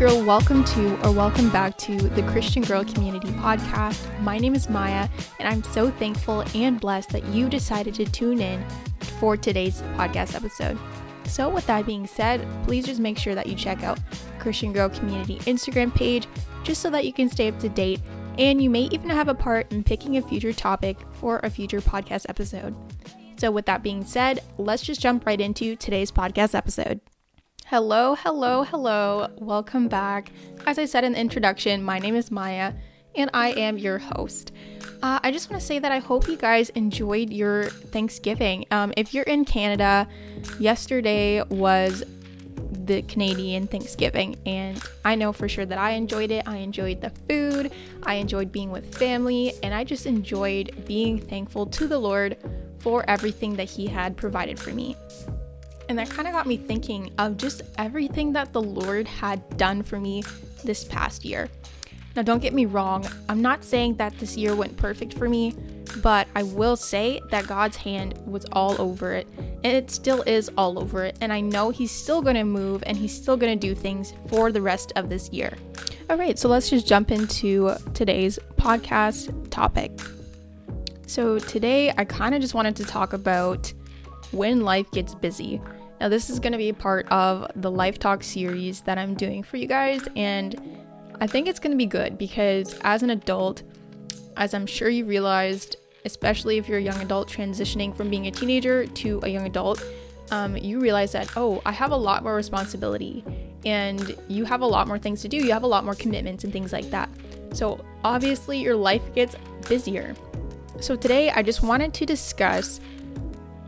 girl, welcome to or welcome back to the Christian Girl Community Podcast. My name is Myah, and I'm so thankful and blessed that you decided to tune in for today's podcast episode. So, with that being said, please just make sure that you check out Christian Girl Community Instagram page just so that you can stay up to date, and you may even have a part in picking a future topic for a future podcast episode. So, with that being said, let's just jump right into today's podcast episode. Hello, hello, hello. Welcome back. As I said in the introduction, my name is Myah and I am your host. Uh, I just want to say that I hope you guys enjoyed your Thanksgiving. Um, if you're in Canada, yesterday was the Canadian Thanksgiving, and I know for sure that I enjoyed it. I enjoyed the food, I enjoyed being with family, and I just enjoyed being thankful to the Lord for everything that He had provided for me. And that kind of got me thinking of just everything that the Lord had done for me this past year. Now, don't get me wrong, I'm not saying that this year went perfect for me, but I will say that God's hand was all over it, and it still is all over it. And I know He's still gonna move and He's still gonna do things for the rest of this year. All right, so let's just jump into today's podcast topic. So, today I kind of just wanted to talk about when life gets busy. Now, this is going to be a part of the Life Talk series that I'm doing for you guys, and I think it's going to be good because as an adult, as I'm sure you realized, especially if you're a young adult transitioning from being a teenager to a young adult, um, you realize that, oh, I have a lot more responsibility and you have a lot more things to do. You have a lot more commitments and things like that. So, obviously, your life gets busier. So, today I just wanted to discuss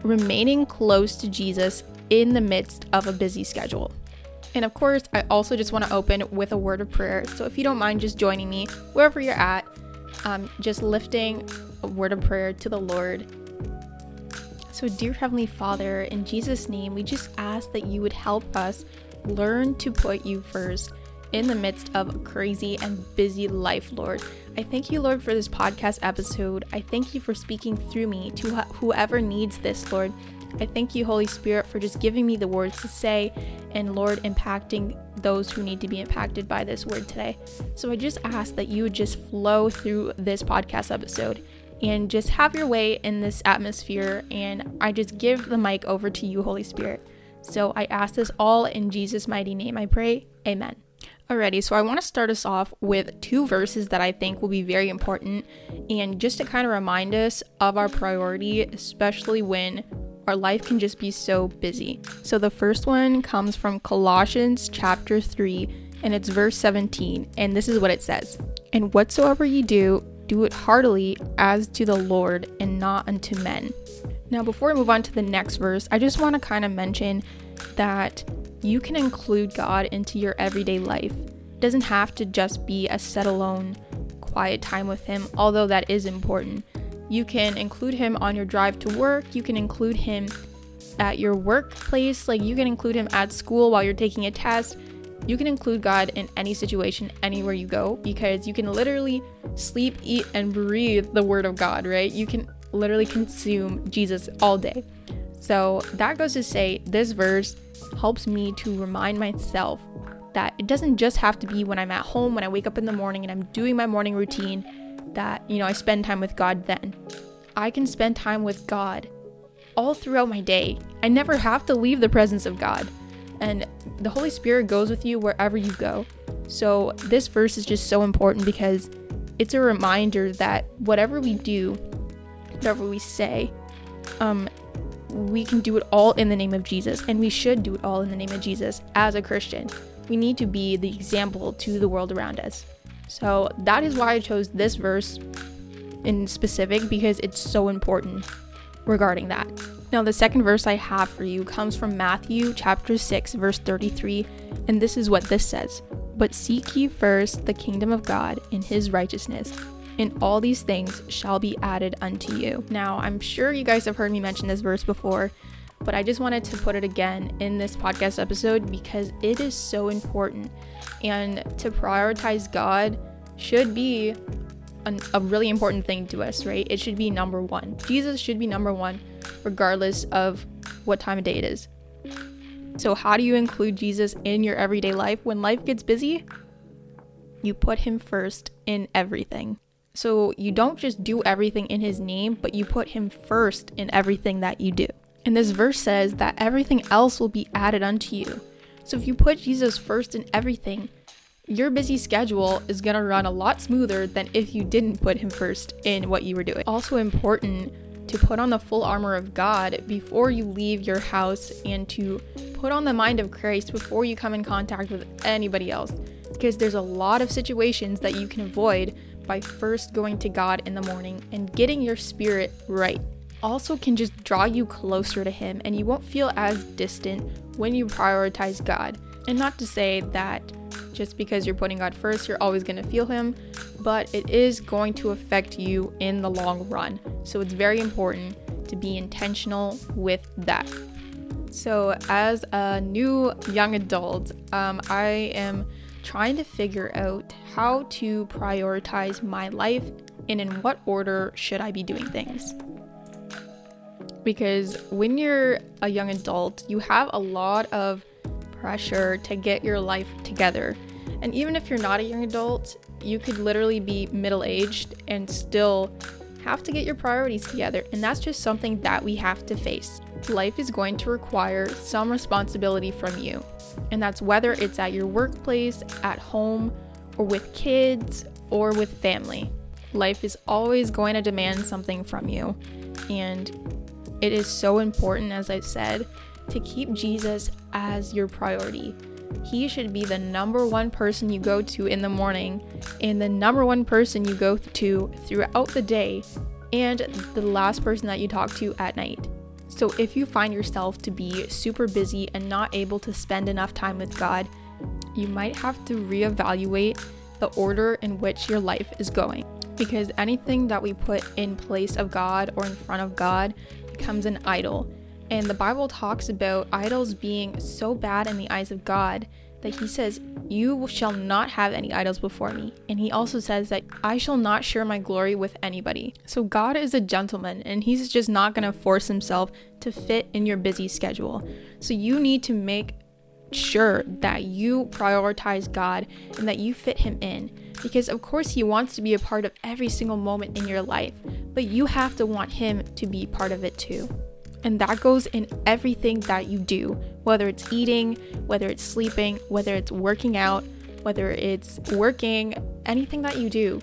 remaining close to Jesus in the midst of a busy schedule. And of course, I also just want to open with a word of prayer. So if you don't mind just joining me wherever you're at, um, just lifting a word of prayer to the Lord. So, dear Heavenly Father, in Jesus' name, we just ask that you would help us learn to put you first in the midst of a crazy and busy life, Lord. I thank you, Lord, for this podcast episode. I thank you for speaking through me to wh- whoever needs this, Lord. I thank you, Holy Spirit, for just giving me the words to say and, Lord, impacting those who need to be impacted by this word today. So I just ask that you would just flow through this podcast episode and just have your way in this atmosphere. And I just give the mic over to you, Holy Spirit. So I ask this all in Jesus' mighty name. I pray. Amen. Alrighty, so I want to start us off with two verses that I think will be very important and just to kind of remind us of our priority, especially when our life can just be so busy. So the first one comes from Colossians chapter 3 and it's verse 17 and this is what it says. And whatsoever ye do, do it heartily as to the Lord and not unto men. Now before I move on to the next verse, I just want to kind of mention that you can include God into your everyday life. It doesn't have to just be a set alone quiet time with him, although that is important. You can include him on your drive to work. You can include him at your workplace. Like you can include him at school while you're taking a test. You can include God in any situation, anywhere you go, because you can literally sleep, eat, and breathe the Word of God, right? You can literally consume Jesus all day. So that goes to say, this verse helps me to remind myself that it doesn't just have to be when I'm at home, when I wake up in the morning and I'm doing my morning routine that, you know, I spend time with God then. I can spend time with God all throughout my day. I never have to leave the presence of God. And the Holy Spirit goes with you wherever you go. So this verse is just so important because it's a reminder that whatever we do, whatever we say, um, we can do it all in the name of Jesus, and we should do it all in the name of Jesus as a Christian. We need to be the example to the world around us. So that is why I chose this verse in specific because it's so important regarding that. Now, the second verse I have for you comes from Matthew chapter 6, verse 33, and this is what this says But seek ye first the kingdom of God and his righteousness, and all these things shall be added unto you. Now, I'm sure you guys have heard me mention this verse before, but I just wanted to put it again in this podcast episode because it is so important. And to prioritize God should be an, a really important thing to us, right? It should be number one. Jesus should be number one, regardless of what time of day it is. So, how do you include Jesus in your everyday life when life gets busy? You put him first in everything. So, you don't just do everything in his name, but you put him first in everything that you do. And this verse says that everything else will be added unto you. So, if you put Jesus first in everything, your busy schedule is going to run a lot smoother than if you didn't put him first in what you were doing. Also important to put on the full armor of God before you leave your house and to put on the mind of Christ before you come in contact with anybody else. Because there's a lot of situations that you can avoid by first going to God in the morning and getting your spirit right. Also, can just draw you closer to Him, and you won't feel as distant when you prioritize God. And not to say that just because you're putting God first, you're always going to feel Him, but it is going to affect you in the long run. So it's very important to be intentional with that. So, as a new young adult, um, I am trying to figure out how to prioritize my life and in what order should I be doing things. Because when you're a young adult, you have a lot of pressure to get your life together. And even if you're not a young adult, you could literally be middle aged and still have to get your priorities together. And that's just something that we have to face. Life is going to require some responsibility from you. And that's whether it's at your workplace, at home, or with kids, or with family. Life is always going to demand something from you. And it is so important, as I said, to keep Jesus as your priority. He should be the number one person you go to in the morning and the number one person you go to throughout the day and the last person that you talk to at night. So, if you find yourself to be super busy and not able to spend enough time with God, you might have to reevaluate the order in which your life is going. Because anything that we put in place of God or in front of God becomes an idol. And the Bible talks about idols being so bad in the eyes of God that he says, You shall not have any idols before me. And he also says that I shall not share my glory with anybody. So God is a gentleman and he's just not going to force himself to fit in your busy schedule. So you need to make sure that you prioritize God and that you fit him in. Because, of course, he wants to be a part of every single moment in your life, but you have to want him to be part of it too. And that goes in everything that you do, whether it's eating, whether it's sleeping, whether it's working out, whether it's working, anything that you do,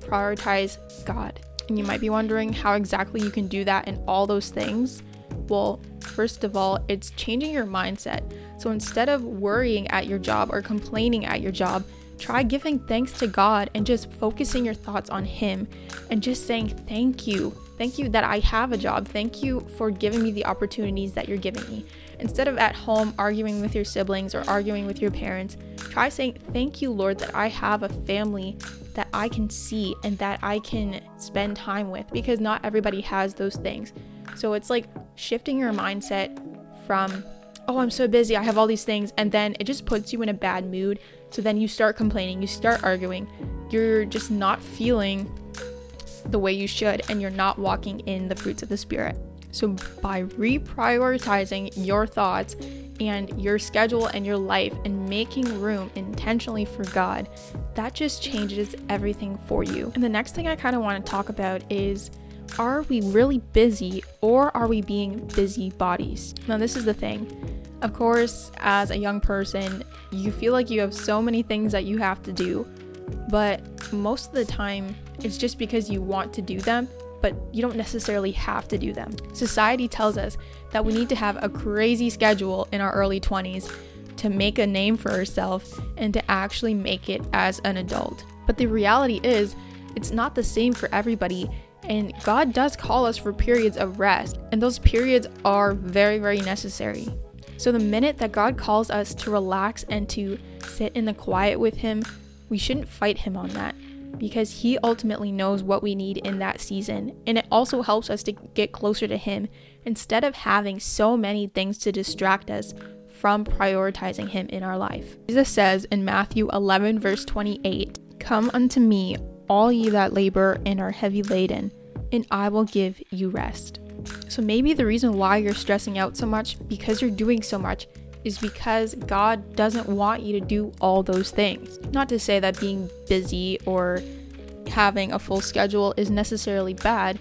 prioritize God. And you might be wondering how exactly you can do that in all those things. Well, first of all, it's changing your mindset. So instead of worrying at your job or complaining at your job, try giving thanks to God and just focusing your thoughts on Him and just saying thank you Thank you that I have a job. Thank you for giving me the opportunities that you're giving me. Instead of at home arguing with your siblings or arguing with your parents, try saying, Thank you, Lord, that I have a family that I can see and that I can spend time with because not everybody has those things. So it's like shifting your mindset from, oh, I'm so busy, I have all these things, and then it just puts you in a bad mood. So then you start complaining, you start arguing, you're just not feeling the way you should and you're not walking in the fruits of the Spirit. So, by reprioritizing your thoughts and your schedule and your life and making room intentionally for God, that just changes everything for you. And the next thing I kind of want to talk about is are we really busy or are we being busy bodies? Now, this is the thing. Of course, as a young person, you feel like you have so many things that you have to do, but most of the time, it's just because you want to do them, but you don't necessarily have to do them. Society tells us that we need to have a crazy schedule in our early 20s to make a name for ourselves and to actually make it as an adult. But the reality is, it's not the same for everybody. And God does call us for periods of rest, and those periods are very, very necessary. So, the minute that God calls us to relax and to sit in the quiet with Him, we shouldn't fight Him on that because He ultimately knows what we need in that season. And it also helps us to get closer to Him instead of having so many things to distract us from prioritizing Him in our life. Jesus says in Matthew 11, verse 28, Come unto me, all ye that labor and are heavy laden, and I will give you rest. So maybe the reason why you're stressing out so much because you're doing so much is because God doesn't want you to do all those things. Not to say that being busy or having a full schedule is necessarily bad,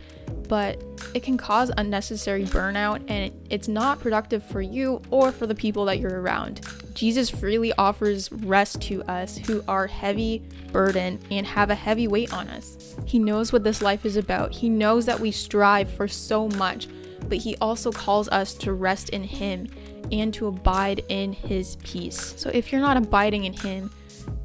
but it can cause unnecessary burnout and it's not productive for you or for the people that you're around. Jesus freely offers rest to us who are heavy burdened and have a heavy weight on us. He knows what this life is about. He knows that we strive for so much, but he also calls us to rest in him and to abide in his peace. So if you're not abiding in him,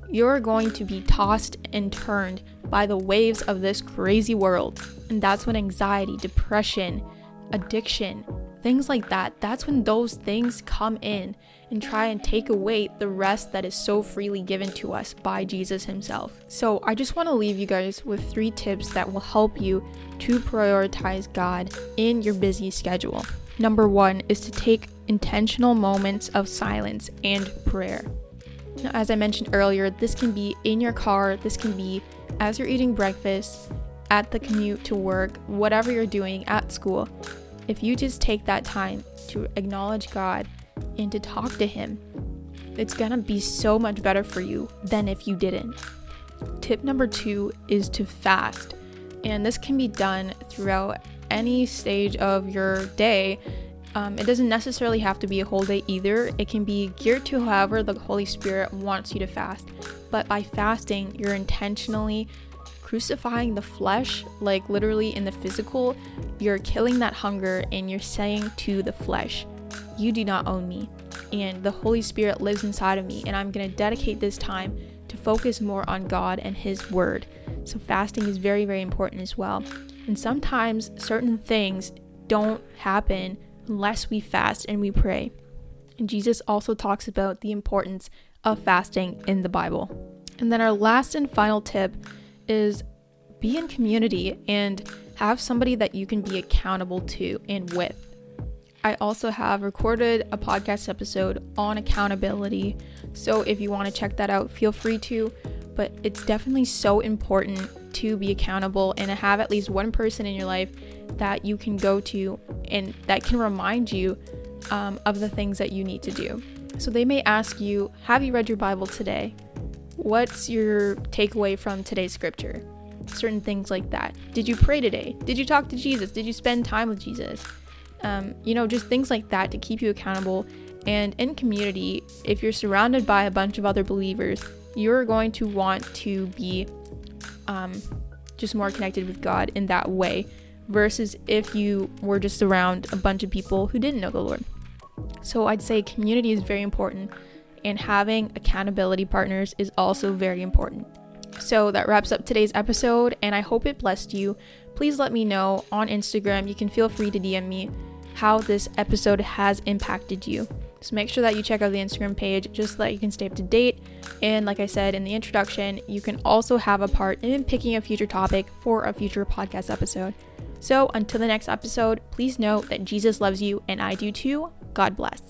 you're going to be tossed and turned by the waves of this crazy world. And that's when anxiety, depression, addiction, things like that, that's when those things come in and try and take away the rest that is so freely given to us by Jesus Himself. So, I just want to leave you guys with three tips that will help you to prioritize God in your busy schedule. Number one is to take intentional moments of silence and prayer. Now, as I mentioned earlier, this can be in your car, this can be as you're eating breakfast, at the commute to work, whatever you're doing at school. If you just take that time to acknowledge God and to talk to Him, it's gonna be so much better for you than if you didn't. Tip number two is to fast, and this can be done throughout any stage of your day um, it doesn't necessarily have to be a whole day either. It can be geared to however the Holy Spirit wants you to fast. But by fasting, you're intentionally crucifying the flesh, like literally in the physical. You're killing that hunger and you're saying to the flesh, You do not own me. And the Holy Spirit lives inside of me. And I'm going to dedicate this time to focus more on God and His Word. So, fasting is very, very important as well. And sometimes certain things don't happen unless we fast and we pray. And Jesus also talks about the importance of fasting in the Bible. And then our last and final tip is be in community and have somebody that you can be accountable to and with. I also have recorded a podcast episode on accountability. So if you want to check that out, feel free to. But it's definitely so important to be accountable and to have at least one person in your life that you can go to and that can remind you um, of the things that you need to do. So they may ask you, Have you read your Bible today? What's your takeaway from today's scripture? Certain things like that. Did you pray today? Did you talk to Jesus? Did you spend time with Jesus? Um, you know, just things like that to keep you accountable. And in community, if you're surrounded by a bunch of other believers, you're going to want to be um, just more connected with God in that way versus if you were just around a bunch of people who didn't know the Lord. So I'd say community is very important, and having accountability partners is also very important. So that wraps up today's episode, and I hope it blessed you. Please let me know on Instagram. You can feel free to DM me how this episode has impacted you. So make sure that you check out the Instagram page just so that you can stay up to date. And like I said in the introduction, you can also have a part in picking a future topic for a future podcast episode. So until the next episode, please know that Jesus loves you and I do too. God bless.